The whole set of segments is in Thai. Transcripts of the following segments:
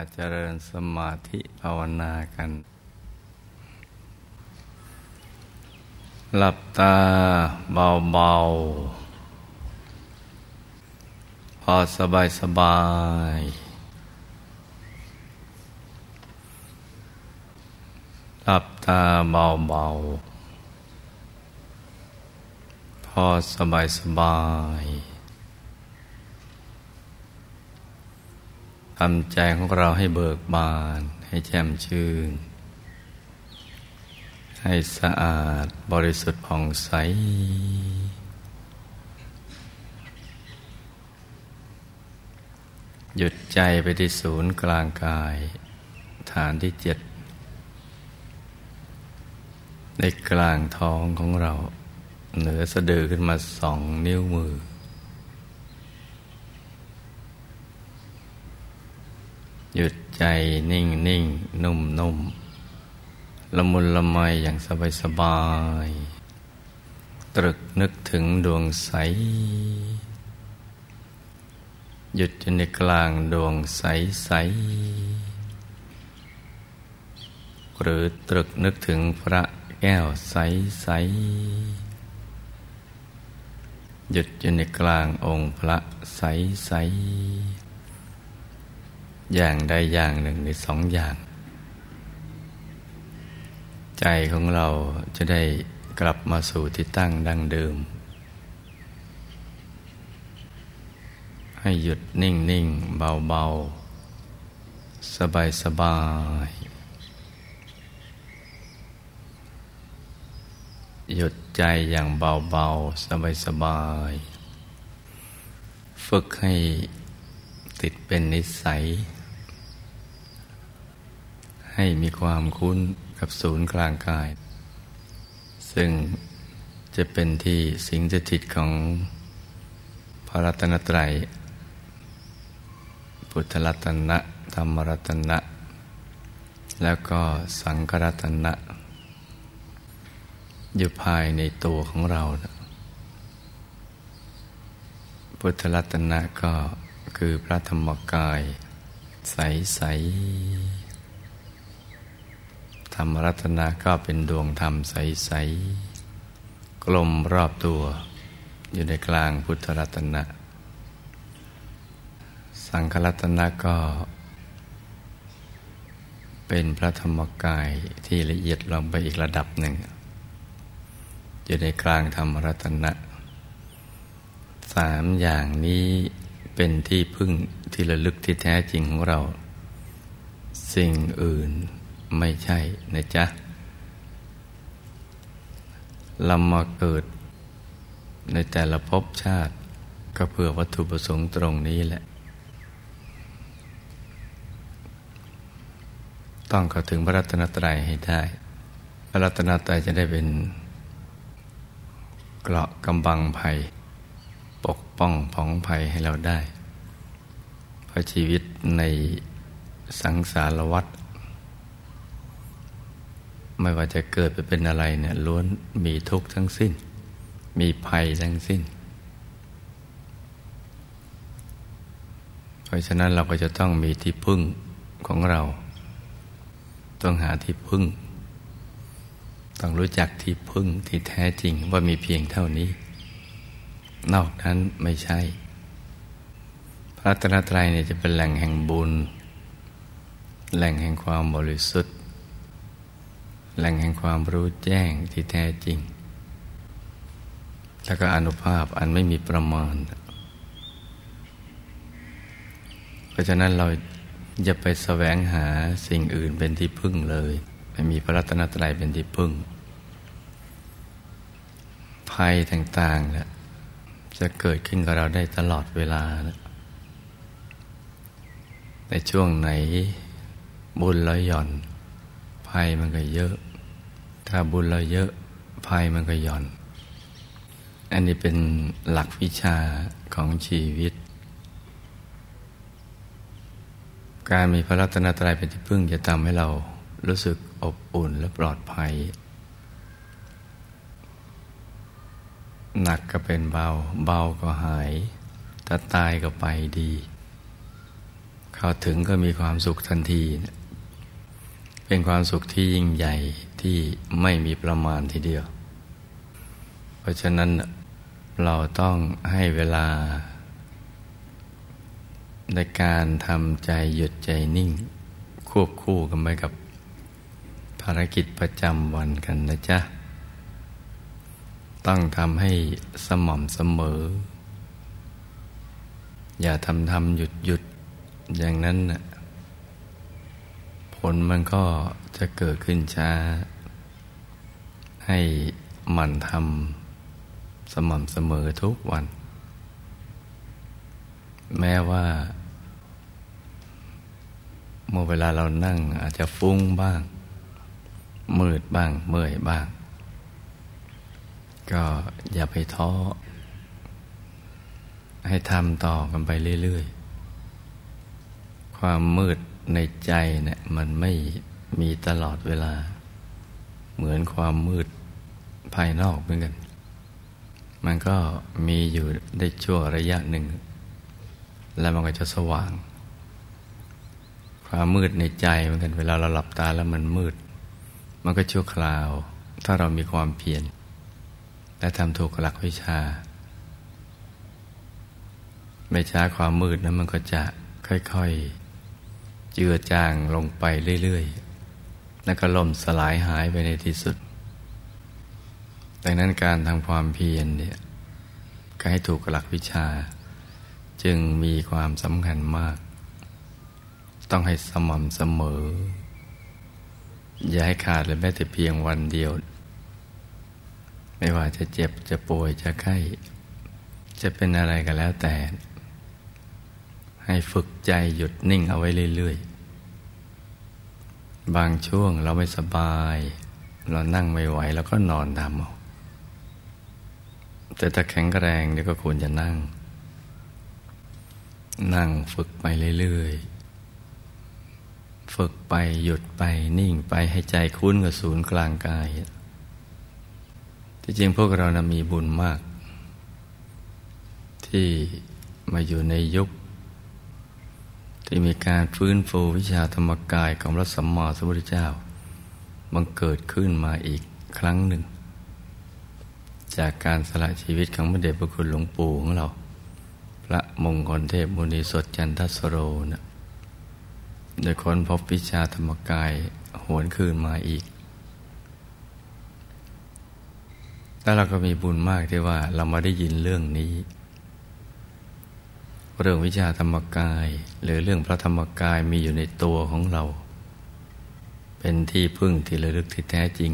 าเจริญสมาธิภาวนากัน หลับตาเบาๆ พอสบายสบาย หลับตาเบาๆ พอสบายสบาย ทำใจของเราให้เบิกบาน ให้แจ่มชื่น ให้สะอาดบริสุทธิ์ผ่องใส หยุดใจไปที่ศูนย์กลางกาย ฐานที่เจ็ด ในกลางท้องของเรา เหนือสะดือขึ้นมาสองนิ้วมือ หยุดใจนิ่งนิ่งนุ่มนุ่มละมุนละไมอย่างสบายสบาย ตรึกนึกถึงดวงใส หยุดอยู่ในกลางดวงใสใส หรือตรึกนึกถึงพระแก้วใสใส หยุดอยู่ในกลางองค์พระใสใส อย่างใดอย่างหนึ่งในสองอย่าง ใจของเราจะได้กลับมาสู่ที่ตั้งดังเดิม ให้หยุดนิ่งนิ่งเบาเบาสบายสบายหยุดใจอย่างเบาเบาสบายสบายฝึกให้ติดเป็นนิสัย ให้มีความคุ้นกับศูนย์กลางกาย ซึ่งจะเป็นที่สิงสถิตของพระรัตนตรัย พุทธรัตนะ ธรรมรัตนะ แล้วก็สังฆรัตนะ อยู่ภายในตัวของเรา พุทธรัตนะก็คือพระธรรมกาย ใส ๆ ธรรมรัตนะก็เป็นดวงธรรมใส ๆ กลมรอบตัว อยู่ในกลางพุทธรัตนะ สังฆรัตนะก็ เป็นพระธรรมกายที่ละเอียดลงไปอีกระดับหนึ่ง อยู่ในกลางธรรมรัตนะสามอย่างนี้เป็นที่พึ่งที่ระลึกที่แท้จริงของเรา สิ่งอื่น ไม่ใช่นะจ๊ะเรามาเกิดในแต่ละภพชาติก็เพื่อวัตถุประสงค์ตรงนี้แหละ ต้องเข้าถึงพระรัตนตรัยให้ได้ พระรัตนตรัยจะได้เป็นเกราะกำบังภัย ปกป้องผองภัยให้เราได้ เพราะชีวิตในสังสารวัฏ ไม่ว่าจะเกิดไปเป็นอะไรเนี่ยล้วนมีทุกข์ทั้งสิ้น มีภัยทั้งสิ้น เพราะฉะนั้นเราก็จะต้องมีที่พึ่งของเรา ต้องหาที่พึ่ง ต้องรู้จักที่พึ่งที่แท้จริงว่ามีเพียงเท่านี้ นอกนั้นไม่ใช่ พระตนตรัยเนี่ยจะเป็นแหล่งแห่งบุญ แหล่งแห่งความบริสุทธิ์ แหล่งแห่งความรู้แจ้งที่แท้จริง แล้วก็อนุภาพอันไม่มีประมาณ เพราะฉะนั้นเราจะไปแสวงหาสิ่งอื่นเป็นที่พึ่งเลยไม่มีพระรัตนตรัยเป็นที่พึ่ง ภัยต่างๆแหละจะเกิดขึ้นกับเราได้ตลอดเวลานะในช่วงไหนบุญลอยหย่อน ภัยมันก็เยอะ ถ้าบุญเราเยอะภัยมันก็ย่อน อันนี้เป็นหลักวิชาของชีวิต การมีพระรัตนตรัยเป็นที่พึ่งจะทำให้เรารู้สึกอบอุ่นและปลอดภัย หนักก็เป็นเบา เบาก็หายถ้าตายก็ไปดี เข้าถึงก็มีความสุขทันที เป็นความสุขที่ยิ่งใหญ่ที่ไม่มีประมาณทีเดียว เพราะฉะนั้นเราต้องให้เวลา ในการทำใจหยุดใจนิ่ง ควบคู่กันไปกับภารกิจประจำวันกันนะจ๊ะ ต้องทำให้สม่ำเสมอ อย่าทำทำหยุดหยุดอย่างนั้นน่ะ ผลมันก็จะเกิดขึ้นช้า ให้มันทำสม่ำเสมอทุกวัน แม้ว่า เมื่อเวลาเรานั่งอาจจะฟุ้งบ้าง มืดบ้าง เมื่อยบ้าง ก็อย่าไปท้อ ให้ทำต่อกันไปเรื่อย ๆ ความมืด ในใจเนี่ยมันไม่มีตลอดเวลา เหมือนความมืดภายนอกเหมือนกัน มันก็มีอยู่ได้ชั่วระยะหนึ่ง แล้วมันก็จะสว่าง ความมืดในใจเหมือนกัน เวลาเราหลับตาแล้วมันมืด มันก็ชั่วคราว ถ้าเรามีความเพียรและทำถูกหลักวิชา ไม่ช้าความมืดนั้นมันก็จะค่อยๆ จือจางลงไปเรื่อยๆ แล้วก็ล่มสลายหายไปในที่สุด ดังนั้นการทำความเพียรเนี่ยก็ให้ถูกหลักวิชา จึงมีความสำคัญมาก ต้องให้สม่ำเสมอ อย่าให้ขาดเลยแม้แต่เพียงวันเดียว ไม่ว่าจะเจ็บจะป่วยจะไข้ จะเป็นอะไรก็แล้วแต่ ให้ฝึกใจหยุดนิ่งเอาไว้เรื่อยๆ บางช่วงเราไม่สบาย เรานั่งไม่ไหวแล้วก็นอนทำเอาแต่ถ้าแข็งแรงเนี่ก็ควรจะนั่ง นั่งฝึกไปเรื่อยๆ ฝึกไปหยุดไปนิ่งไปให้ใจคุ้นกับศูนย์กลางกาย ที่จริงพวกเรานะมีบุญมาก ที่มาอยู่ในยุค ที่มีการฟื้นฟูวิชาธรรมกายของพระสัมมาสัมพุทธเจ้า บังเกิดขึ้นมาอีกครั้งหนึ่ง จากการสละชีวิตของพระเดชพระคุณหลวงปู่ของเรา พระมงคลเทพมุนีสดจันทสโรนะโดยค้นพบวิชาธรรมกายหวนคืนมาอีก แล้วเราก็มีบุญมากที่ว่าเรามาได้ยินเรื่องนี้ เรื่องวิชาธรรมกาย หรือเรื่องพระธรรมกายมีอยู่ในตัวของเรา เป็นที่พึ่งที่ระลึกที่แท้จริง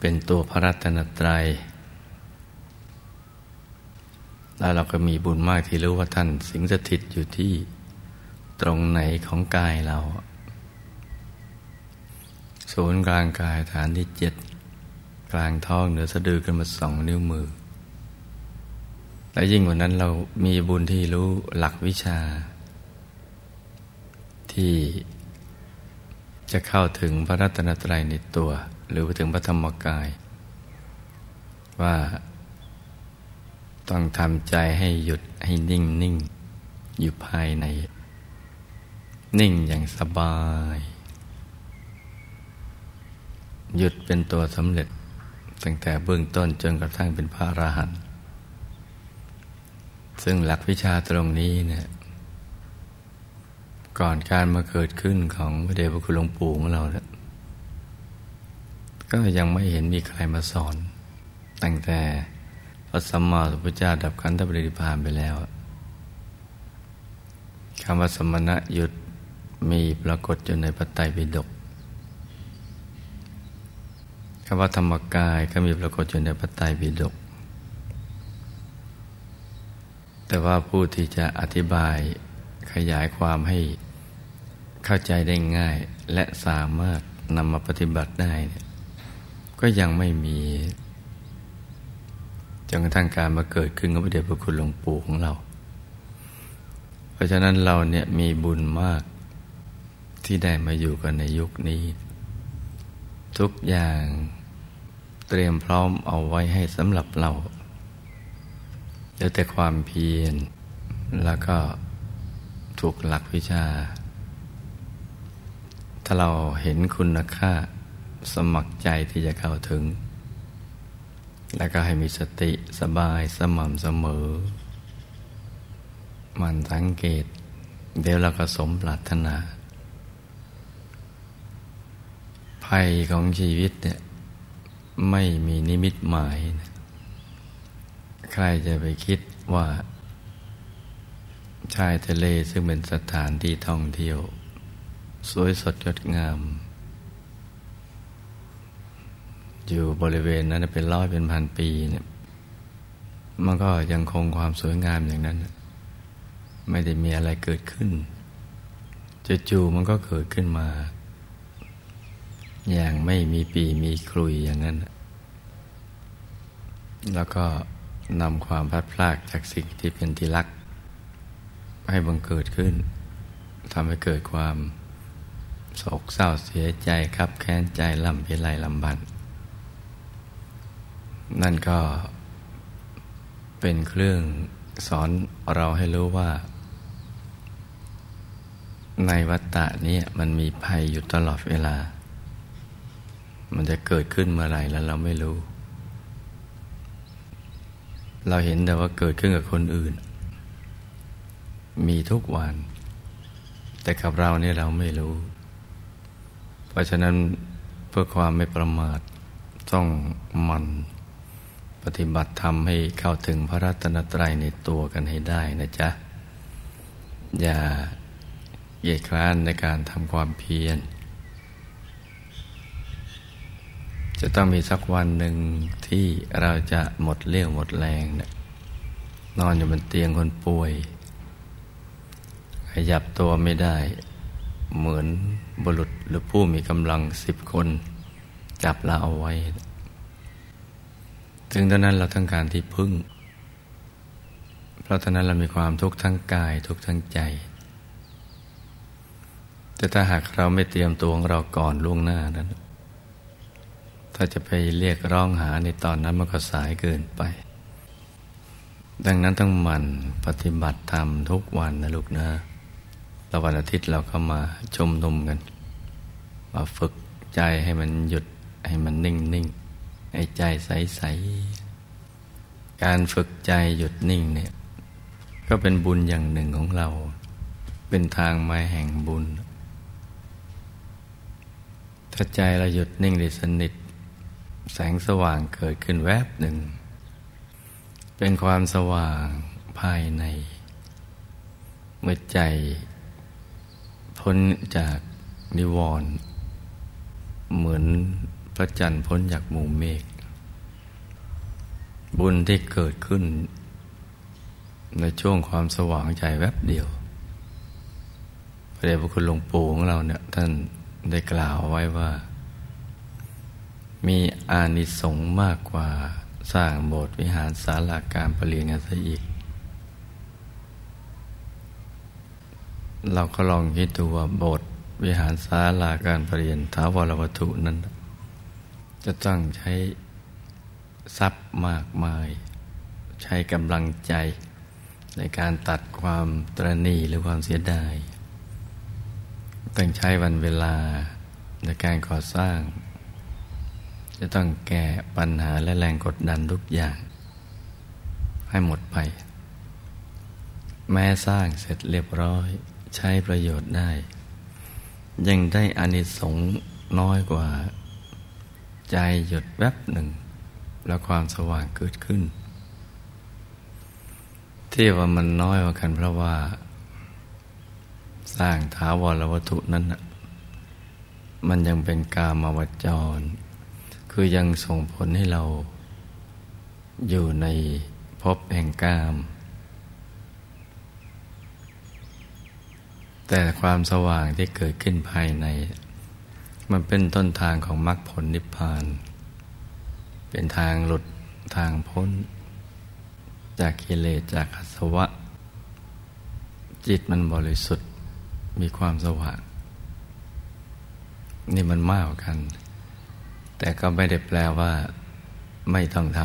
เป็นตัวพระรัตนตรัยแล้วเราก็มีบุญมากที่รู้ว่าท่านสิงสถิตอยู่ที่ตรงไหนของกายเรา ศูนย์กลางกายฐานที่เจ็ดกลางท้องเหนือสะดือกันมาสองนิ้วมือ และยิ่งกว่านั้นเรามีบุญที่รู้หลักวิชา ที่จะเข้าถึงพระรัตนตรัยในตัว หรือไปถึงพระธรรมกาย ว่าต้องทำใจให้หยุดให้นิ่งนิ่งอยู่ภายใน นิ่งอย่างสบาย หยุดเป็นตัวสำเร็จ ตั้งแต่เบื้องต้นจนกระทั่งเป็นพระอรหันต์ ซึ่งหลักวิชาตรงนี้เนี่ยก่อนการมาเกิดขึ้นของพระเดชพระคุณหลวงปู่ของเราเนี่ยก็ยังไม่เห็นมีใครมาสอน ตั้งแต่พระสัมมาสัมพุทธเจ้าดับขันธปริพานไปแล้วคำว่าสมณะหยุดมีปรากฏอยู่ในพระไตรปิฎกคำว่าธรรมกายก็มีปรากฏอยู่ในพระไตรปิฎก แต่ว่าผู้ที่จะอธิบายขยายความให้เข้าใจได้ง่าย และสามารถนำมาปฏิบัติได้ ก็ยังไม่มีจนกระทั่งการมาเกิดขึ้นกับพระเดชพระคุณหลวงปู่ของเรา เพราะฉะนั้นเราเนี่ยมีบุญมากที่ได้มาอยู่กันในยุคนี้ ทุกอย่างเตรียมพร้อมเอาไว้ให้สำหรับเรา เหลือแต่ความเพียร แล้วก็ถูกหลักวิชา ถ้าเราเห็นคุณค่าสมัครใจที่จะเข้าถึง แล้วก็ให้มีสติสบายสม่ำเสมอ มันสังเกต เดี๋ยวเราก็สมปรารถนา ภัยของชีวิตเนี่ยไม่มีนิมิตหมายนะ ใครจะไปคิดว่าชายทะเลซึ่งเป็นสถานที่ท่องเที่ยว สวยสดงดงาม อยู่บริเวณนั้นเป็นร้อยเป็นพันปีเนี่ยมันก็ยังคงความสวยงามอย่างนั้น ไม่ได้มีอะไรเกิดขึ้นจู่ๆมันก็เกิดขึ้นมา อย่างไม่มีปีมีครุยอย่างนั้น แล้วก็ นำความพลัดพรากจากสิ่งที่เป็นที่รัก ให้บังเกิดขึ้นทำให้เกิดความโศกเศร้าเสียใจครับแค้นใจลำพิไรลำบันนั่นก็เป็นเครื่องสอนเราให้รู้ว่า ในวัฏฏะนี้มันมีภัยอยู่ตลอดเวลา มันจะเกิดขึ้นเมื่อไหร่แล้วเราไม่รู้ เราเห็นแต่ว่าเกิดขึ้นกับคนอื่น มีทุกวัน แต่กับเราเนี่ยเราไม่รู้ เพราะฉะนั้นเพื่อความไม่ประมาทต้องมันปฏิบัติธรรมให้เข้าถึงพระรัตนตรัยในตัวกันให้ได้นะจ๊ะ อย่าเกียดคร้านในการทำความเพียร จะต้องมีสักวันหนึ่งที่เราจะหมดเลี้ยวหมดแรงนะนอนอยู่บนเตียงคนป่วย ขยับตัวไม่ได้ เหมือนบุรุษหรือผู้มีกำลังสิบคน จับเราเอาไว้ ถึงตอนนั้นเราต้องการที่พึ่ง เพราะตอนนั้นเรามีความทุกข์ทั้งกายทุกข์ทั้งใจ แต่ถ้าหากเราไม่เตรียมตัวของเราก่อนล่วงหน้านั้น ถ้าจะไปเรียกร้องหาในตอนนั้นมันก็สายเกินไป ดังนั้นต้องหมั่นปฏิบัติธรรมทุกวันนะลูกนะแล้ววันอาทิตย์เราก็มาชมนุมกัน มาฝึกใจให้มันหยุดให้มันนิ่งนิ่งให้ใจใสใสการฝึกใจหยุดนิ่งเนี่ย ก็เป็นบุญอย่างหนึ่งของเรา เป็นทางมาแห่งบุญ ถ้าใจเราหยุดนิ่งได้สนิท แสงสว่างเกิดขึ้นแวบหนึ่ง เป็นความสว่างภายใน เมื่อใจ พ้นจากนิวรณ์เหมือนพระจันทร์พ้นจากหมู่เมฆ บุญที่เกิดขึ้น ในช่วงความสว่างใจแวบเดียว พระเดชพระคุณหลวงปู่ของเราเนี่ยท่านได้กล่าวไว้ว่า มีอานิสงส์มากกว่าสร้างโบสถ์วิหารศาลาการประเรียนกันซะอีก เราก็ลองคิดดูว่าโบสถ์วิหารศาลาการประเรียนท้าวรวัตถุนั้น จะต้องใช้ทรัพย์มากมาย ใช้กำลังใจในการตัดความตรณีหรือความเสียดายต้องใช้วันเวลาในการก่อสร้าง จะต้องแก้ปัญหาและแรงกดดันทุกอย่าง ให้หมดไป แม้สร้างเสร็จเรียบร้อย ใช้ประโยชน์ได้ ยังได้อานิสงส์น้อยกว่า ใจหยุดแวบหนึ่ง แล้วความสว่างเกิดขึ้น ที่ว่ามันน้อยกว่ากันเพราะว่า สร้างถาวรวัตถุนั้น มันยังเป็นกามาวจร คือยังส่งผลให้เรา อยู่ในภพแห่งกาม แต่ความสว่างที่เกิดขึ้นภายใน มันเป็นต้นทางของมรรคผลนิพพาน เป็นทางหลุดทางพ้น จากกิเลสจากอสวะ จิตมันบริสุทธิ์มีความสว่าง นี่มันมากกัน แต่ก็ไม่ได้แปลว่า ไม่ต้องท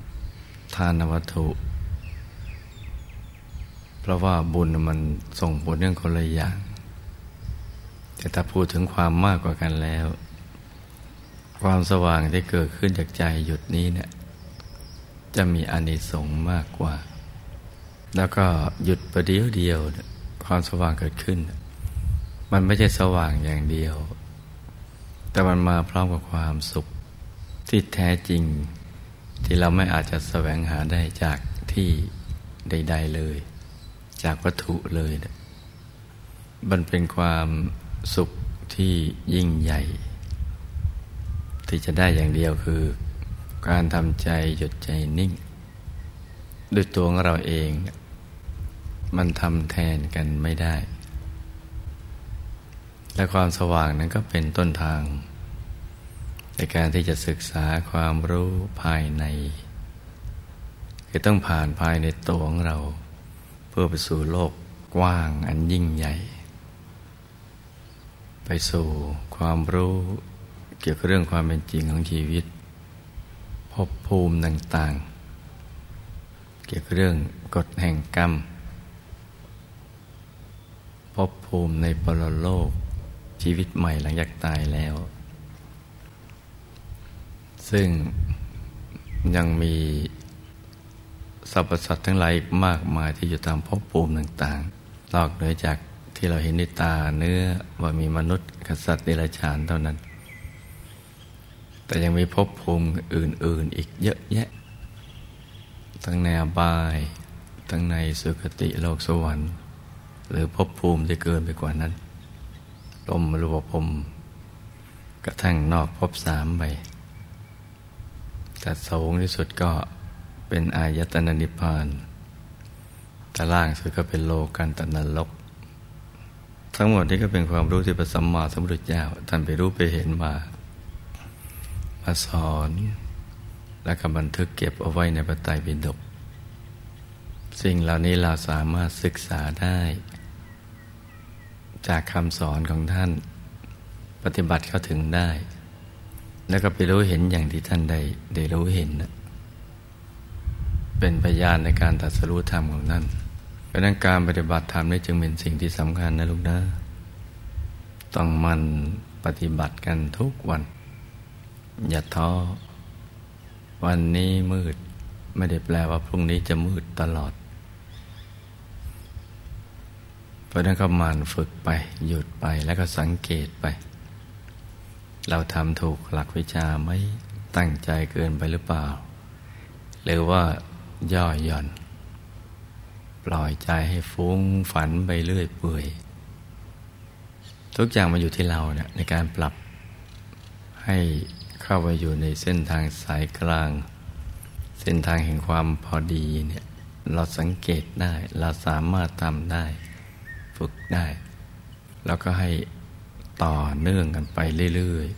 ำทานวัตถุ เพราะว่าบุญมันส่งผลเรื่องคนละอย่าง แต่ถ้าพูดถึงความมากกว่ากันแล้ว ความสว่างที่เกิดขึ้นจากใจหยุดนี้เนี่ยจะมีอานิสงส์มากกว่า แล้วก็หยุดประเดียวเดียว ความสว่างเกิดขึ้น มันไม่ใช่สว่างอย่างเดียว แต่มันมาพร้อมกับความสุข ที่แท้จริง ที่เราไม่อาจจะแสวงหาได้จากที่ใด ๆเลย จากวัตถุเลยนะมันเป็นความสุขที่ยิ่งใหญ่ ที่จะได้อย่างเดียวคือ การทำใจหยุดใจนิ่ง ด้วยตัวของเราเอง มันทำแทนกันไม่ได้ และความสว่างนั้นก็เป็นต้นทาง ในการที่จะศึกษาความรู้ภายใน คือต้องผ่านภายในตัวของเรา เพื่อไปสู่โลกกว้างอันยิ่งใหญ่ ไปสู่ความรู้เกี่ยวกับเรื่องความเป็นจริงของชีวิตภพภูมิต่างๆ เกี่ยวกับเรื่องกฎแห่งกรรมภพภูมิในปรโลก ชีวิตใหม่หลังจากตายแล้ว ซึ่งยังมีสรรพสัตว์ทั้งหลายมากมายที่อยู่ตามภพภูมิต่างๆนอกเหนือจากที่เราเห็นในตาเนื้อว่ามีมนุษย์กษัตริย์เดรัจฉานเท่านั้น แต่ยังมีภพภูมิอื่น ๆ อีกเยอะแยะ ทั้งในอบาย ทั้งในสุคติโลกสวรรค์ หรือภพภูมิที่เกินไปกว่านั้น ลมรูปภพกระทั่งนอกภพสามไปแต่สูงที่สุดก็เป็นอายตนะนิพพานแต่ล่างสุดก็เป็นโลกันตนรก ทั้งหมดนี้ก็เป็นความรู้ที่พระสัมมาสัมพุทธเจ้าท่านไปรู้ไปเห็นมา มาสอนและก็บันทึกเก็บเอาไว้ในพระไตรปิฎกสิ่งเหล่านี้เราสามารถศึกษาได้ จากคำสอนของท่าน ปฏิบัติเข้าถึงได้ แล้วก็ไปรู้เห็นอย่างที่ท่านได้ได้รู้เห็น เป็นพยานในการตัดสรู้ธรรมของท่านเพราะนั้นการปฏิบัติธรรมนี่จึงเป็นสิ่งที่สำคัญนะลูกนะต้องมันปฏิบัติกันทุกวัน อย่าท้อวันนี้มืด ไม่ได้แปลว่าพรุ่งนี้จะมืดตลอด เพราะนั้นก็มันฝึกไป หยุดไปแล้วก็สังเกตไป เราทำถูกหลักวิชาไหมตั้งใจเกินไปหรือเปล่า หรือว่าย่อหย่อน ปล่อยใจให้ฟุ้งฝันไปเรื่อยเปื่อย ทุกอย่างมาอยู่ที่เราเนี่ยในการปรับให้เข้าไปอยู่ในเส้นทางสายกลาง เส้นทางแห่งความพอดีเนี่ยเราสังเกตได้ เราสามารถทำได้ ฝึกได้ แล้วก็ให้ต่อเนื่องกันไปเรื่อย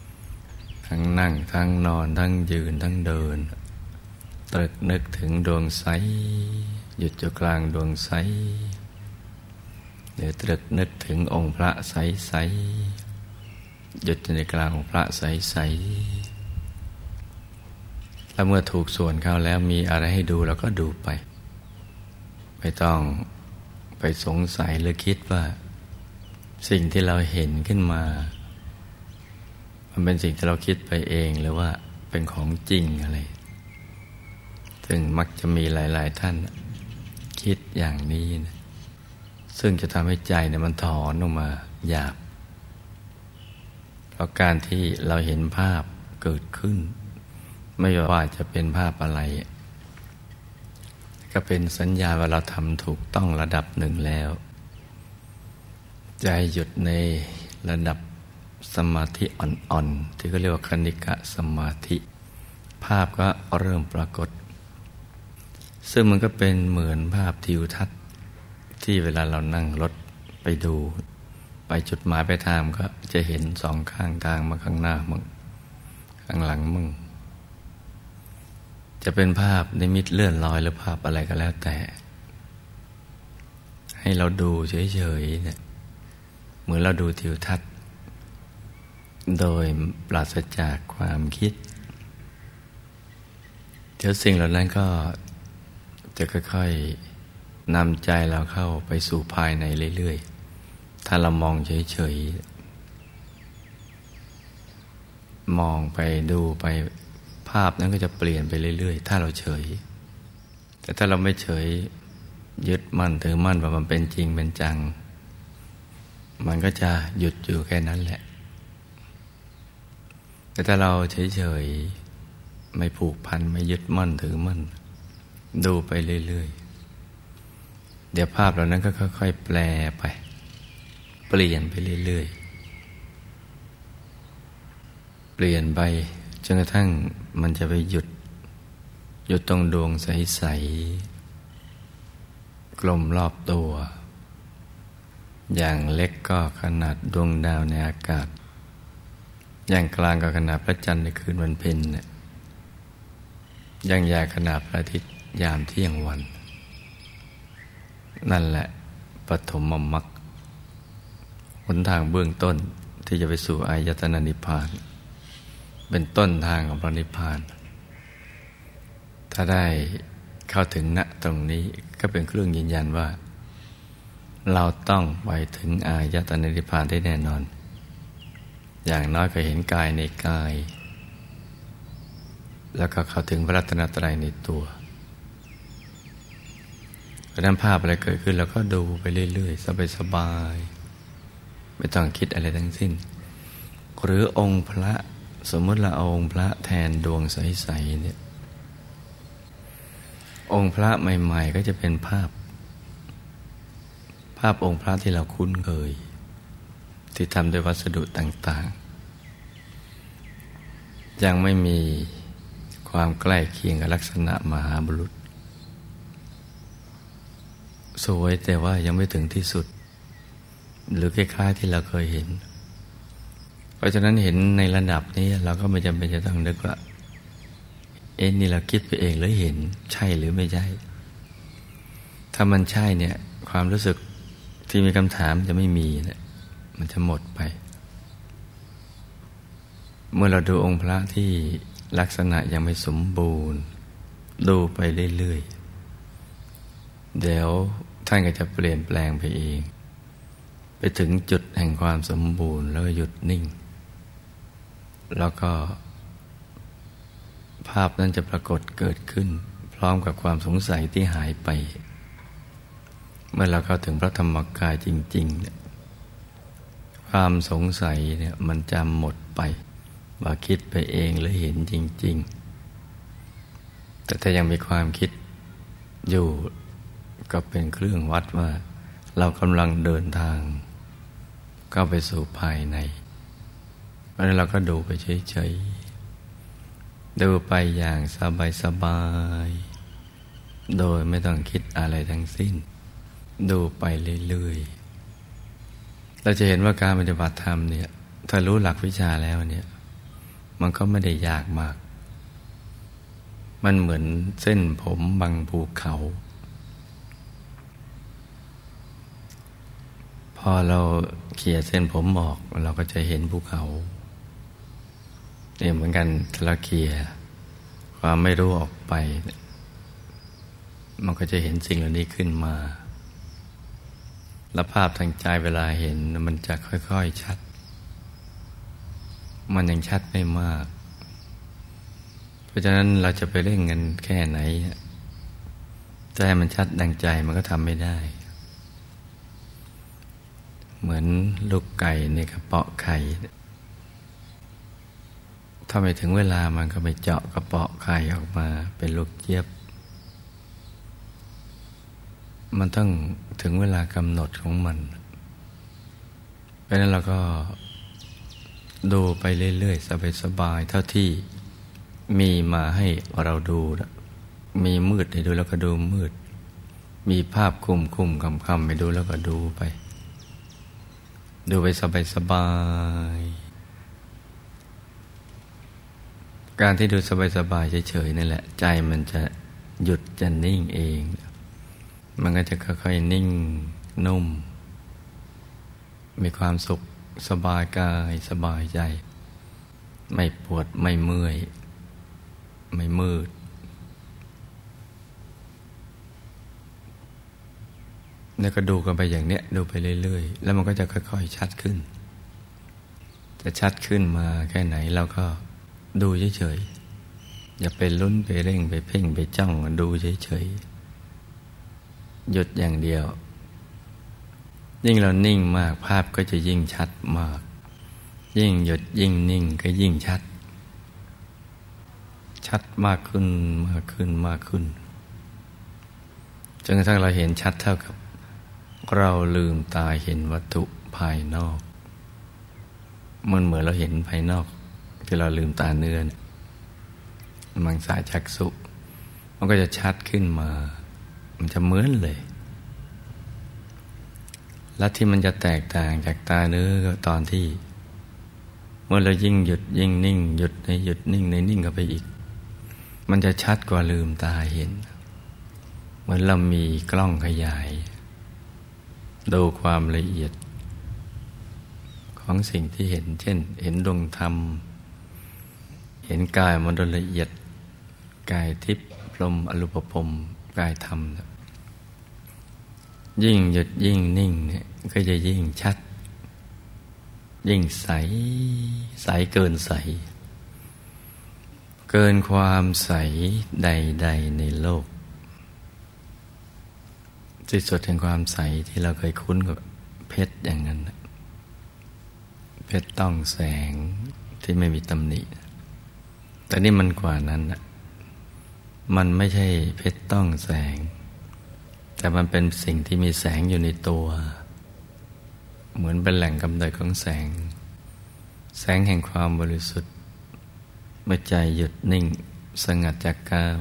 ๆ ทั้งนั่งทั้งนอนทั้งยืนทั้งเดิน ตรึกนึกถึงดวงใส หยุดอยู่กลางดวงใสหรือตรึกนึกถึงองค์พระใสใสหยุดอยู่ในกลางองค์พระใสใสแล้วเมื่อถูกส่วนเข้าแล้วมีอะไรให้ดูเราก็ดูไป ไม่ต้อง ไปสงสัยหรือคิดว่า สิ่งที่เราเห็นขึ้นมา มันเป็นสิ่งที่เราคิดไปเองหรือว่าเป็นของจริงอะไร ซึ่งมักจะมีหลาย ๆ ท่านคิดอย่างนี้นะซึ่งจะทำให้ใจเนี่ยมันถอนออกมาหยาบ เพราะการที่เราเห็นภาพเกิดขึ้น ไม่ว่าจะเป็นภาพอะไร ก็เป็นสัญญาว่าเราทำถูกต้องระดับหนึ่งแล้ว ใจหยุดในระดับสมาธิอ่อนๆ ที่เขาเรียกว่าคณิกะสมาธิ ภาพก็เริ่มปรากฏ ซึ่งมันก็เป็นเหมือนภาพทิวทัศน์ ที่เวลาเรานั่งรถไปดู ไปจุดหมายไปทางก็จะเห็นสองข้างทางมาข้างหน้ามึง ข้างหลังมึง จะเป็นภาพในมิตเลื่อนลอยหรือภาพอะไรก็แล้วแต่ ให้เราดูเฉยๆเนี่ยเหมือนเราดูทิวทัศน์ โดยปราศจากความคิดเดี๋ยวสิ่งเหล่านั้นก็จะค่อยๆนำใจเราเข้าไปสู่ภายในเรื่อยๆ ถ้าเรามองเฉยๆ มองไปดูไป ภาพนั้นก็จะเปลี่ยนไปเรื่อย ๆ ถ้าเราเฉย แต่ถ้าเราไม่เฉยยึดมั่นถือมั่นว่ามันเป็นจริงเป็นจัง มันก็จะหยุดอยู่แค่นั้นแหละ แต่ถ้าเราเฉยๆไม่ผูกพันไม่ยึดมั่นถือมั่น ดูไปเรื่อยๆ เดี๋ยวภาพเหล่านั้นก็ค่อยๆ แปลไป เปลี่ยนไปเรื่อยๆ เปลี่ยนไป นกระทั่งมันจะไปหยุด หยุดตรงดวงใส ๆ กลมรอบตัว อย่างเล็กก็ขนาดดวงดาวในอากาศ อย่างกลางก็ขนาดพระจันทร์ในคืนวันเพ็ญเนี่ยอย่างใหญ่ขนาดพระอาทิตย์ยามเที่ยงวัน นั่นแหละปฐมมรรคหนทางเบื้องต้นที่จะไปสู่อายตนะนิพพาน เป็นต้นทางของพระนิพพาน ถ้าได้เข้าถึงณตรงนี้ก็เป็นเครื่องยืนยันว่า เราต้องไปถึงอายตนะนิพพานได้แน่นอน อย่างน้อยก็เห็นกายในกาย แล้วก็เข้าถึงพระรัตนตรัยในตัวเพราะนั้นภาพอะไรเกิดขึ้นเราก็ดูไปเรื่อยๆ สบายๆ ไม่ต้องคิดอะไรทั้งสิ้น หรือองค์พระ สมมติเราเอาองค์พระแทนดวงใสๆเนี่ย องค์พระใหม่ ๆ ก็จะเป็นภาพ ภาพองค์พระที่เราคุ้นเคย ที่ทำด้วยวัสดุต่าง ๆ ยังไม่มีความใกล้เคียงกับลักษณะมหาบุรุษ สวยแต่ว่ายังไม่ถึงที่สุด หรือคล้ายๆที่เราเคยเห็น เพราะฉะนั้นเห็นในระดับนี้เราก็ไม่จำเป็นจะต้องนึกว่า เอ็นนี่เราคิดไปเองหรือเห็น ใช่หรือไม่ใช่ ถ้ามันใช่เนี่ย ความรู้สึกที่มีคำถามจะไม่มีเนี่ยมันจะหมดไป เมื่อเราดูองค์พระที่ลักษณะยังไม่สมบูรณ์ ดูไปเรื่อยๆ เดี๋ยวท่านก็จะเปลี่ยนแปลงไปเอง ไปถึงจุดแห่งความสมบูรณ์แล้วก็หยุดนิ่ง แล้วก็ ภาพนั้นจะปรากฏเกิดขึ้น พร้อมกับความสงสัยที่หายไป เมื่อเราเข้าถึงพระธรรมกายจริงๆเนี่ยความสงสัยเนี่ยมันจะหมดไปว่าคิดไปเองหรือเห็นจริง ๆ แต่ถ้ายังมีความคิดอยู่ก็เป็นเครื่องวัดว่า เรากำลังเดินทาง เข้าไปสู่ภายใน ราะนั้นเราก็ดูไปเฉยๆ ดูไปอย่างสบายๆ โดยไม่ต้องคิดอะไรทั้งสิ้น ดูไปเรื่อยๆ เราจะเห็นว่าการปฏิบัติธรรมเนี่ย ถ้ารู้หลักวิชาแล้วเนี่ย มันก็ไม่ได้ยากมาก มันเหมือนเส้นผมบางภูเขา พอเราเขี่ยเส้นผมออกเราก็จะเห็นภูเขา เนี่ยเหมือนกันทละเคียความไม่รู้ออกไป มันก็จะเห็นสิ่งเหล่านี้ขึ้นมาและภาพทางใจเวลาเห็นมันจะค่อยๆชัด มันยังชัดไม่มาก เพราะฉะนั้นเราจะไปเร่งกันแค่ไหนจะให้มันชัดดังใจมันก็ทำไม่ได้ เหมือนลูกไก่ในกระเปาะไข่ ถ้าไม่ถึงเวลามันก็ไปเจาะกระเปาะไข่ออกมาเป็นลูกเจี๊ยบ มันต้องถึงเวลากำหนดของมัน เพราะนั้นเราก็ดูไปเรื่อยๆ สบายๆ เท่าที่มีมาให้เราดูมีมืดให้ดูแล้วก็ดูมืด มีภาพคุมคุมคำคำไปดูแล้วก็ดูไป ดูไปสบายๆ การที่ดูสบายๆเฉยๆนั่นแหละ ใจมันจะหยุดจะนิ่งเอง มันก็จะค่อยๆนิ่งนุ่ม มีความสุขสบายกายสบายใจ ไม่ปวดไม่เมื่อย ไม่มืด แล้วก็ดูกันไปอย่างเนี้ยดูไปเรื่อยๆ แล้วมันก็จะค่อยๆ ชัดขึ้น จะชัดขึ้นมาแค่ไหนเราก็ ดูเฉยๆ อย่าไปลุ้นไปเร่งไปเพ่งไปจ้องดูเฉยๆ หยุดอย่างเดียว ยิ่งเรานิ่งมากภาพก็จะยิ่งชัดมาก ยิ่งหยุดยิ่งนิ่งก็ยิ่งชัด ชัดมากขึ้นมากขึ้นมากขึ้นจนกระทั่งเราเห็นชัดเท่ากับ เราลืมตาเห็นวัตถุภายนอก มันเหมือนเราเห็นภายนอก ที่เราลืมตาเนื้อนมังสาจักสุมันก็จะชัดขึ้นมา มันจะเหมือนเลย และที่มันจะแตกต่างจากตาเนื้อก็ตอนที่ เมื่อเรายิ่งหยุดยิ่งนิ่ง หยุดในหยุดนิ่งในนิ่งก็ไปอีก มันจะชัดกว่าลืมตาเห็น เหมือนเรามีกล้องขยาย ดูความละเอียด ของสิ่งที่เห็น เช่น เห็นดวงธรรม เห็นกายมันละเอียด กายทิพย์พรมอรูปภพกายธรรม ยิ่งหยุดยิ่งนิ่งเนี่ยก็จะยิ่งชัด ยิ่งใส ใสเกินใส เกินความใสใด ๆ ในโลกที่สุดแห่งความใสที่เราเคยคุ้นกับเพชรอย่างนั้น เพชรต้องแสงที่ไม่มีตำหนิ แต่นี่มันกว่านั้นนะมันไม่ใช่เพชรต้องแสง แต่มันเป็นสิ่งที่มีแสงอยู่ในตัว เหมือนเป็นแหล่งกำเนิดของแสง แสงแห่งความบริสุทธิ์เมื่อใจหยุดนิ่งสงัดจากกาม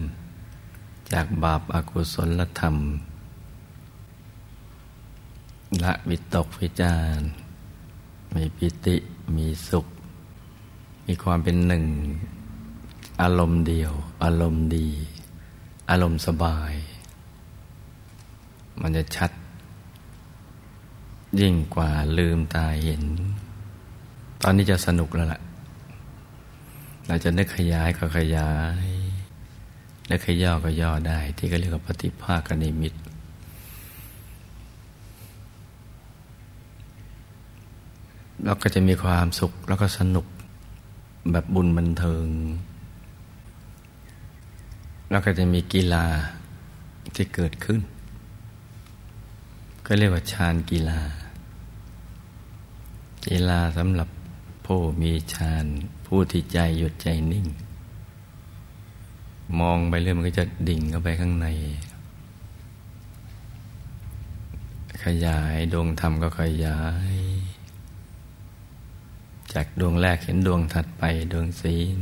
จากบาปอากุศลธรรม ละวิตกวิจารมีปิติมีสุข มีความเป็นหนึ่ง อารมณ์เดียว อารมณ์ดี อารมณ์สบาย มันจะชัด ยิ่งกว่าลืมตาเห็น ตอนนี้จะสนุกแล้วล่ะ เราจะนึกขยายก็ขยายนึกขย่อก็ย่อได้ ที่ก็เรียกว่าปฏิภาคนิมิตเราก็จะมีความสุขแล้วก็สนุกแบบบุญบันเทิง แล้วก็จะมีกีฬาที่เกิดขึ้น ก็เรียกว่าฌานกีฬา กีฬาสำหรับผู้มีฌานผู้ที่ใจหยุดใจนิ่ง มองไปเรื่อยมันก็จะดิ่งเข้าไปข้างใน ขยายดวงธรรมก็ขยาย จากดวงแรกเห็นดวงถัดไปดวงศีล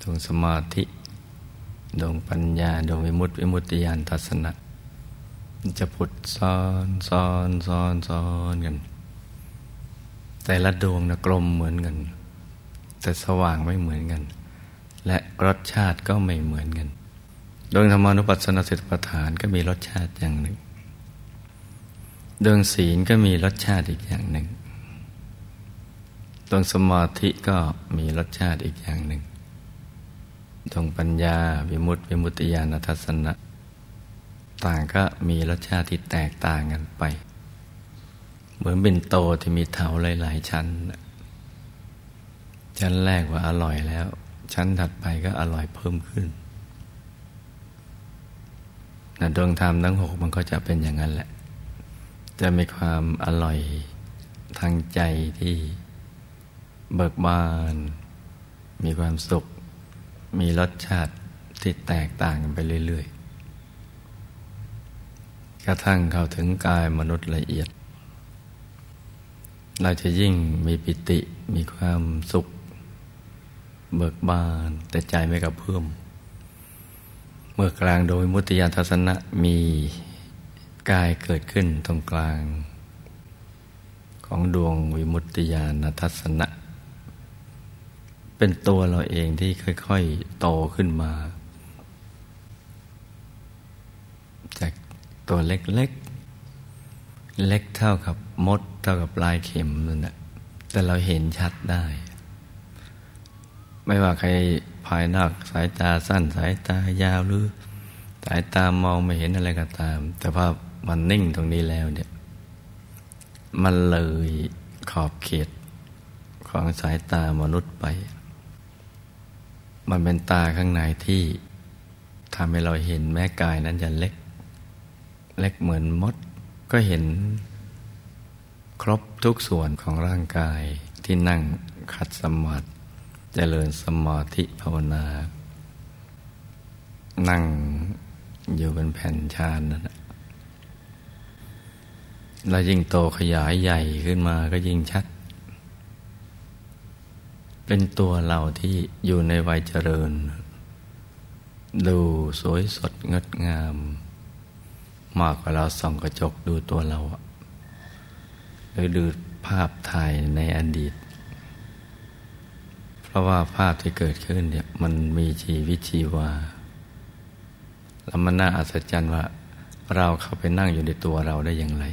ดวงสมาธิ ดวงปัญญาดวงวิมุตติวิมุตติญาณทัศนะจะผุดซ้อนซ้อนซ้อนซ้อนกัน แต่ละดวงนะกลมเหมือนกัน แต่สว่างไม่เหมือนกัน และรสชาติก็ไม่เหมือนกันดวงธรรมานุปัสสนาสิทธิปฐานก็มีรสชาติอย่างหนึ่งดวงศีลก็มีรสชาติอีกอย่างหนึ่งดวงสมาธิก็มีรสชาติอีกอย่างหนึ่ง ดวงปัญญา วิมุตติวิมุตติญาณทัศนะ ต่างก็มีรสชาติที่แตกต่างกันไป เหมือนเป็นโตที่มีเถาหลาย ๆ ชั้น ชั้นแรกว่าอร่อยแล้ว ชั้นถัดไปก็อร่อยเพิ่มขึ้นนะดวงธรรมทั้งหกมันก็จะเป็นอย่างนั้นแหละ จะมีความอร่อยทางใจที่เบิกบาน มีความสุข มีรสชาติที่แตกต่างกันไปเรื่อยๆ กระทั่งเข้าถึงกายมนุษย์ละเอียด เราจะยิ่งมีปิติมีความสุข เบิกบาน แต่ใจไม่กับเพิ่อม เมื่อกลางโดยมุติยานทัศนะมีกายเกิดขึ้นตรงกลาง ของดวงวิมุตติญาณทัศนะ เป็นตัวเราเองที่ค่อย ๆ โตขึ้นมา จากตัวเล็กๆเล็กเท่ากับมด เท่ากับลายเข็มนั่นแหละแต่เราเห็นชัดได้ ไม่ว่าใครภายนอกสายตาสั้นสายตายาวหรือ สายตามองไม่เห็นอะไรก็ตาม แต่พอมันนิ่งตรงนี้แล้วเนี่ย มันเลยขอบเขตของสายตามนุษย์ไป มันเป็นตาข้างในที่ทำให้เราเห็นแม้กายนั้นจะเล็ก เล็กเหมือนมด ก็เห็น ครบทุกส่วนของร่างกายที่นั่งขัดสมาธิเจริญสมาธิภาวนา นั่งอยู่เป็นแผ่นชานนั่นแล้วยิ่งโตขยายใหญ่ขึ้นมาก็ยิ่งชัด เป็นตัวเราที่อยู่ในวัยเจริญ ดูสวยสดงดงาม มากกว่าเราส่องกระจกดูตัวเราหรือดูภาพถ่ายในอดีต เพราะว่าภาพที่เกิดขึ้นเนี่ยมันมีชีวิตชีวา แล้วมันน่าอัศจรรย์ว่าเราเข้าไปนั่งอยู่ในตัวเราได้อย่างไร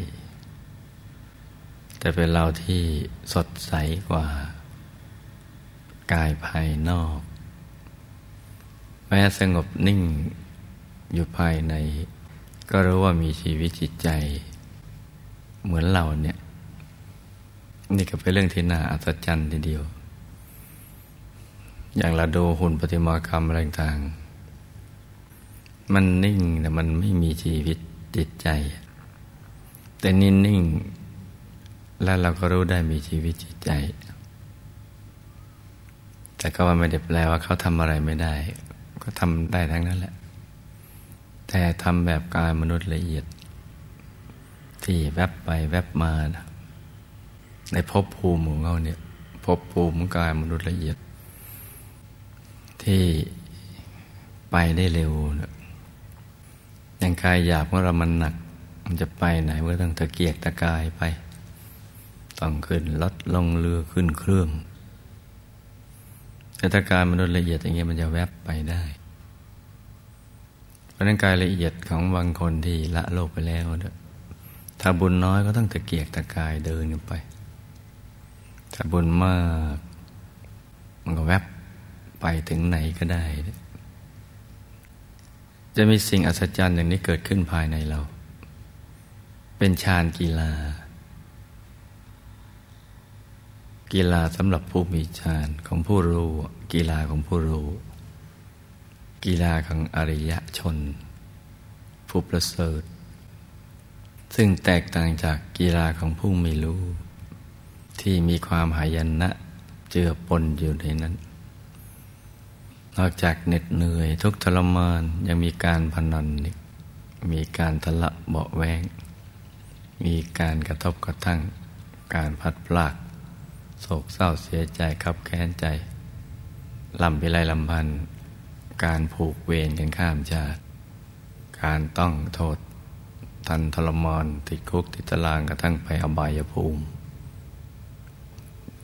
แต่เป็นเราที่สดใสกว่า กายภายนอก แม้สงบนิ่งอยู่ภายใน ก็รู้ว่ามีชีวิตจิตใจ เหมือนเราเนี่ย นี่ก็เป็นเรื่องที่น่าอัศจรรย์ทีเดียว อย่างเราดูหุ่นปฏิมากรรมอะไรต่างมันนิ่งแต่มันไม่มีชีวิตจิตใจ แต่นิ่งนิ่งแล้วเราก็รู้ได้มีชีวิตจิตใจ แต่ก็ว่าไม่ได้แปลว่าเขาทำอะไรไม่ได้ ก็ทำได้ทั้งนั้นแหละ แต่ทำแบบกายมนุษย์ละเอียด ที่แวบไปแวบมานะในภพภูมิของเขาเนี่ยภพภูมิกายมนุษย์ละเอียด ที่ไปได้เร็วนะอย่างกายหยาบของเรามันหนัก มันจะไปไหนก็ต้องตะเกียกตะกายไป ต้องขึ้นรถลงเรือขึ้นเครื่อง แต่ถ้ากายมนุษย์ละเอียดอย่างเงี้ยมันจะแวบไปได้ เพราะนั้นกายละเอียดของบางคนที่ละโลกไปแล้วถ้าบุญน้อยก็ต้องตะเกียกตะกายเดินกันไป ถ้าบุญมาก มันก็แวบไปถึงไหนก็ได้ จะมีสิ่งอัศจรรย์อย่างนี้เกิดขึ้นภายในเรา เป็นฌานกีฬา กีฬาสำหรับผู้มีฌานของผู้รู้ กีฬาของผู้รู้ กีฬาของอริยชน ผู้ประเสริฐ ซึ่งแตกต่างจากกีฬาของผู้ไม่รู้ ที่มีความหายันะเจือปนอยู่ในนั้น นอกจากเหน็ดเหนื่อยทุกทรมานยังมีการพนันมีการทะละเบาแวงมีการกระทบกระทั่งการพัดพลาก โศกเศร้าเสียใจขับแค้นใจลำพิไรลำพัน การผูกเวรกันข้ามชาติ การต้องโทษ ทันทรมานติดคุกติดตารางกระทั่งไปอบายภูมิ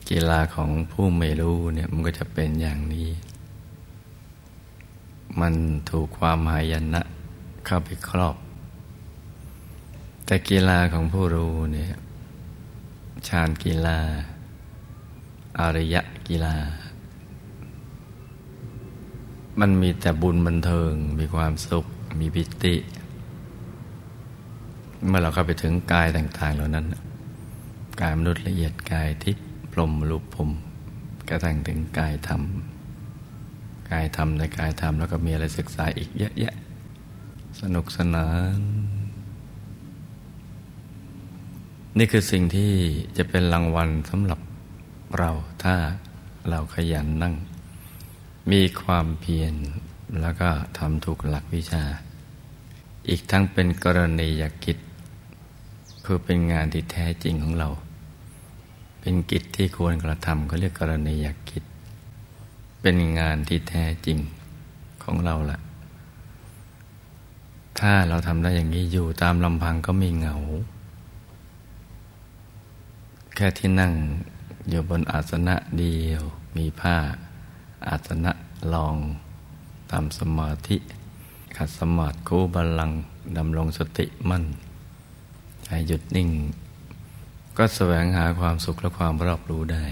กีฬาของผู้ไม่รู้เนี่ยมันก็จะเป็นอย่างนี้ มันถูกความหายันะเข้าไปครอบ แต่กีฬาของผู้รู้เนี่ยฌานกีฬา อริยะกีฬา มันมีแต่บุญบันเทิง มีความสุข มีปิติ เมื่อเราเข้าไปถึงกายต่างๆเหล่านั้น กายมนุษย์ละเอียดกายทิพย์พรมรูปผมกระทั่งถึงกายธรรม กายธรรมในกายธรรมแล้วก็มีอะไรศึกษาอีกเยอะแยะ สนุกสนาน นี่คือสิ่งที่จะเป็นรางวัลสำหรับ เราถ้าเราขยันนั่ง มีความเพียรแล้วก็ทำถูกหลักวิชา อีกทั้งเป็นกรณียกิจ คือเป็นงานที่แท้จริงของเรา เป็นกิจที่ควรกระทำเขาเรียกกรณียกิจ เป็นงานที่แท้จริงของเราละถ้าเราทำได้อย่างนี้อยู่ตามลำพังก็มีเหงา แค่ที่นั่ง อยู่บนอาสนะเดียว มีผ้า อาสนะลองตามสมาธิขัดสมาธิคู่บาลังดำรงสติมั่นใจหยุดนิ่ง ก็แสวงหาความสุขและความรอบรู้ได้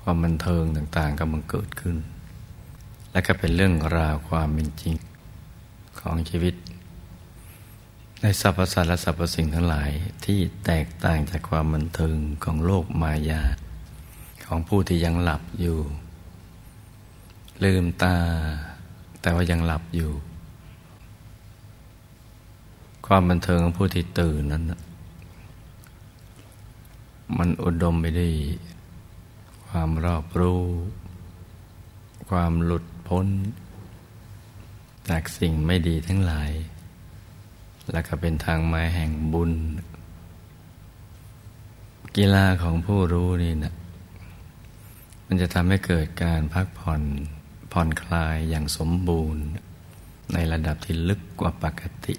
ความบันเทิงต่างๆก็มันเกิดขึ้น และก็เป็นเรื่องราวความเป็นจริงของชีวิต ในสรรพสัตว์และสรรพสิ่งทั้งหลายที่แตกต่างจากความบันเทิงของโลกมายา ของผู้ที่ยังหลับอยู่ ลืมตา แต่ว่ายังหลับอยู่ ความบันเทิงของผู้ที่ตื่นนั้น มันอุดมไปด้วยความรอบรู้ ความหลุดพ้น จากสิ่งไม่ดีทั้งหลาย แล้วก็เป็นทางมาแห่งบุญ กีฬาของผู้รู้นี่นะ มันจะทำให้เกิดการพักผ่อนผ่อนคลายอย่างสมบูรณ์ ในระดับที่ลึกกว่าปกติ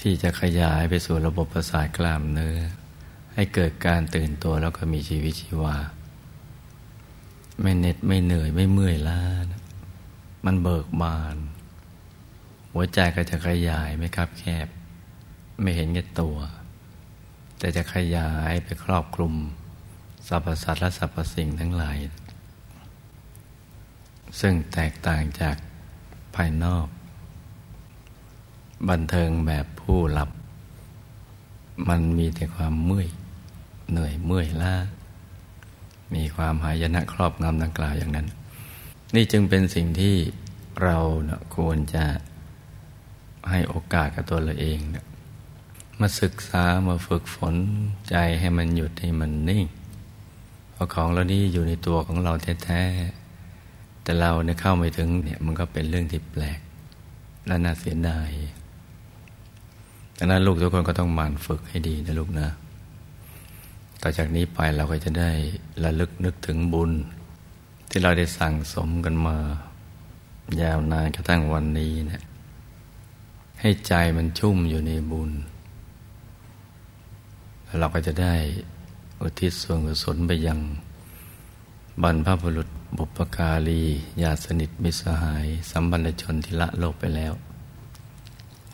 ที่จะขยายไปสู่ระบบประสาทกล้ามเนื้อ ให้เกิดการตื่นตัวแล้วก็มีชีวิตชีวา ไม่เหน็ดไม่เหนื่อยไม่เมื่อยล้านะมันเบิกบาน หัวใจก็จะขยายไม่คับแคบ ไม่เห็นแก่ตัว แต่จะขยายไปครอบคลุม สรรพสัตว์และสรรพสิ่งทั้งหลาย ซึ่งแตกต่างจากภายนอก บันเทิงแบบผู้หลับ มันมีแต่ความเมื่อย เหนื่อยเมื่อยล้ามีความหายนะครอบงำดังกล่าวอย่างนั้น นี่จึงเป็นสิ่งที่เรานะควรจะให้โอกาสกับตัวเราเองนะมาศึกษามาฝึกฝนใจให้มันหยุดให้มันนิ่ง เพราะของเรานี่อยู่ในตัวของเราแท้ๆ แต่เราเนี่ยเข้าไม่ถึงเนี่ยมันก็เป็นเรื่องที่แปลกและน่าเสียดายดังนั้นลูกทุกคนก็ต้องหมั่นฝึกให้ดีนะลูกนะ ต่อจากนี้ไปเราก็จะได้ระลึกนึกถึงบุญ ที่เราได้สั่งสมกันมา ยาวนานกระทั่งวันนี้เนะี่ยให้ใจมันชุ่มอยู่ในบุญ แล้วเราก็จะได้ อุทิศส่วนกุศลไปยังบรรพบุรุษบุปการีญาติสนิทมิสหาย สัมบัญชนที่ละโลกไปแล้ว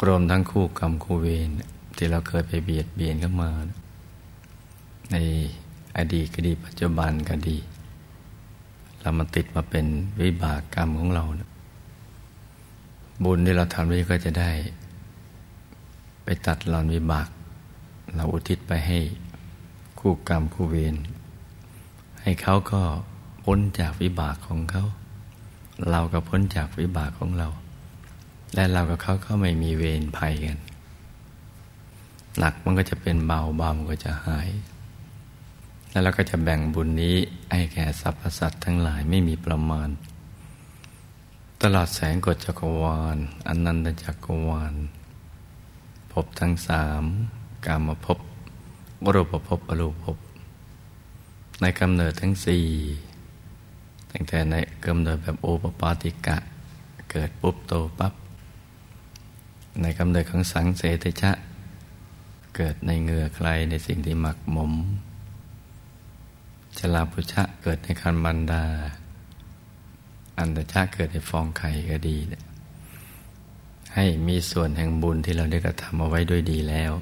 รวมทั้งคู่กรรมคู่เวรที่เราเคยไปเบียดเบียนกันมา ในอดีตก็ดีปัจจุบันก็ดี เรามันติดมาเป็นวิบากกรรมของเรานะบุญที่เราทำนี้ก็จะได้ ไปตัดหลอนวิบาก เราอุทิศไปให้ คู่กรรมคู่เวรให้เขาก็พ้นจากวิบากของเขา เราก็พ้นจากวิบากของเรา และเรากับเขาก็ไม่มีเวรภัยกัน หนักมันก็จะเป็นเบาเบามันก็จะหาย แล้วเราก็จะแบ่งบุญนี้ให้แก่สรรพสัตว์ทั้งหลายไม่มีประมาณ ตลอดแสงกฎจักรวาลอนันตจักรวาลพบทั้งสามกามภพ รูปภพอรูปภพในกำเนิดทั้งสี่ตั้งแต่ในกำเนิดแบบโอปปาติกะ เกิดปุ๊บโตปับ๊บในกำเนิดของสังเสตชะ เกิดในเงือใครในสิ่งที่หมักหมมชลาพุชะเกิดในคันบันดา อันตชาเกิดในฟองไข่ก็ดีเนี่ยให้มีส่วนแห่งบุญที่เราได้กระทำเอาไว้ด้วยดีแล้ว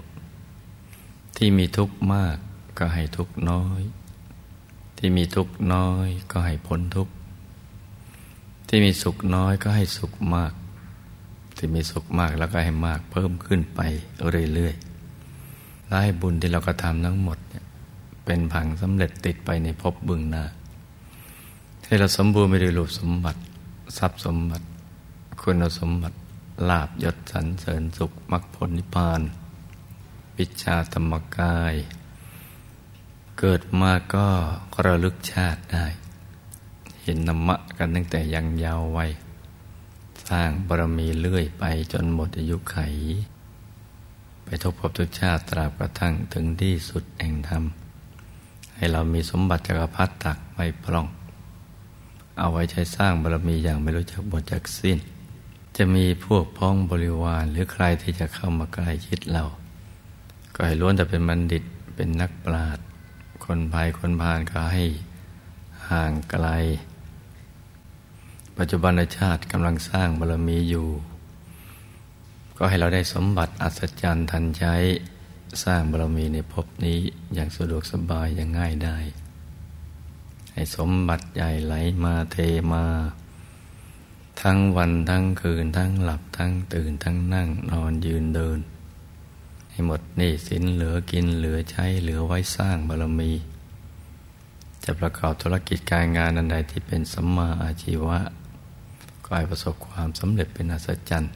ที่มีทุกข์มากก็ให้ทุกข์น้อย ที่มีทุกข์น้อยก็ให้พ้นทุกข์ ที่มีสุขน้อยก็ให้สุขมาก ที่มีสุขมากแล้วก็ให้มากเพิ่มขึ้นไปเรื่อยๆ และให้บุญที่เรากระทำทั้งหมดเนี่ยเป็นผังสำเร็จติดไปในภพบึงหน้าให้เราสมบูรณ์ไปด้วยรูปสมบัติ ทรัพย์สมบัติ คุณสมบัติลาบยศสรรเสริญสุขมรรคผลนิพพาน ปิชาธรรมกาย เกิดมาก็ระลึกชาติได้ เห็นนมะกันตั้งแต่ยังยาววัยสร้างบารมีเลื่อยไปจนหมดอายุไข ไปทุกภพทุกชาติตราบกระทั่งถึงที่สุดแห่งธรรม ให้เรามีสมบัติจักรพรรดิตักไม่พร่อง เอาไว้ใช้สร้างบารมีอย่างไม่รู้จักบทจักสิ้น จะมีพวกพ้องบริวารหรือใครที่จะเข้ามาใกล้ชิดเรา ก็ให้ล้วนแต่เป็นบัณฑิตเป็นนักปราชญ์คนภัยคนพาลก็ให้ห่างไกล ปัจจุบันชาติกำลังสร้างบารมีอยู่ ก็ให้เราได้สมบัติอัศจรรย์ทันใช้สร้างบารมีในภพนี้อย่างสะดวกสบายอย่างง่ายได้ ให้สมบัติใหญ่ไหลมาเทมา ทั้งวันทั้งคืนทั้งหลับทั้งตื่นทั้งนั่งนอนยืนเดิน ให้หมดนี่สินเหลือกินเหลือใช้เหลือไว้สร้างบารมี จะประกอบธุรกิจการงานอันใดที่เป็นสัมมาอาชีวะก็ให้ประสบความสำเร็จเป็นอัศจรรย์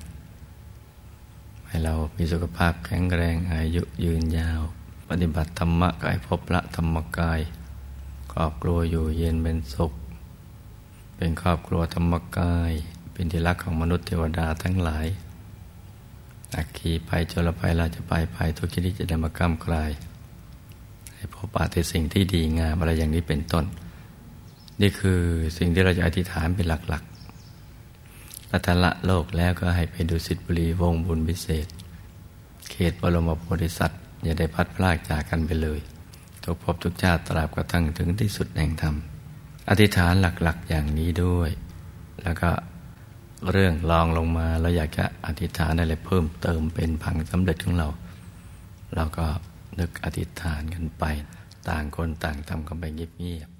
ให้เรามีสุขภาพแข็งแรงอายุยืนยาว ปฏิบัติธรรมะก็ให้พบพระธรรมกายครอบครัวอยู่เย็นเป็นสุข เป็นครอบครัวธรรมกาย เป็นที่รักของมนุษย์เทวดาทั้งหลาย อักขีไปจรภัยราจะไปภายทุกชนิดจะดมาก้ามกลาย ให้พบปาฏิสิ่งที่ดีงามอะไรอย่างนี้เป็นต้น นี่คือสิ่งที่เราจะอธิษฐานเป็นหลักๆรัตละโลกแล้วก็ให้ไปดูสิทธิบุรีวงบุญพิเศษ เขตบรมโพธิสัตว์อย่าได้พัดพลากจากกันไปเลยทุกภพทุกชาติตราบกระทั่งถึงที่สุดแห่งธรรม อธิษฐานหลักๆอย่างนี้ด้วย แล้วก็ เรื่องลองลงมาเราอยากจะอธิษฐานอะไรเพิ่มเติมเป็นพังสำเร็จของเรา เราก็นึกอธิษฐานกันไป ต่างคนต่างทำกันไปเงียบ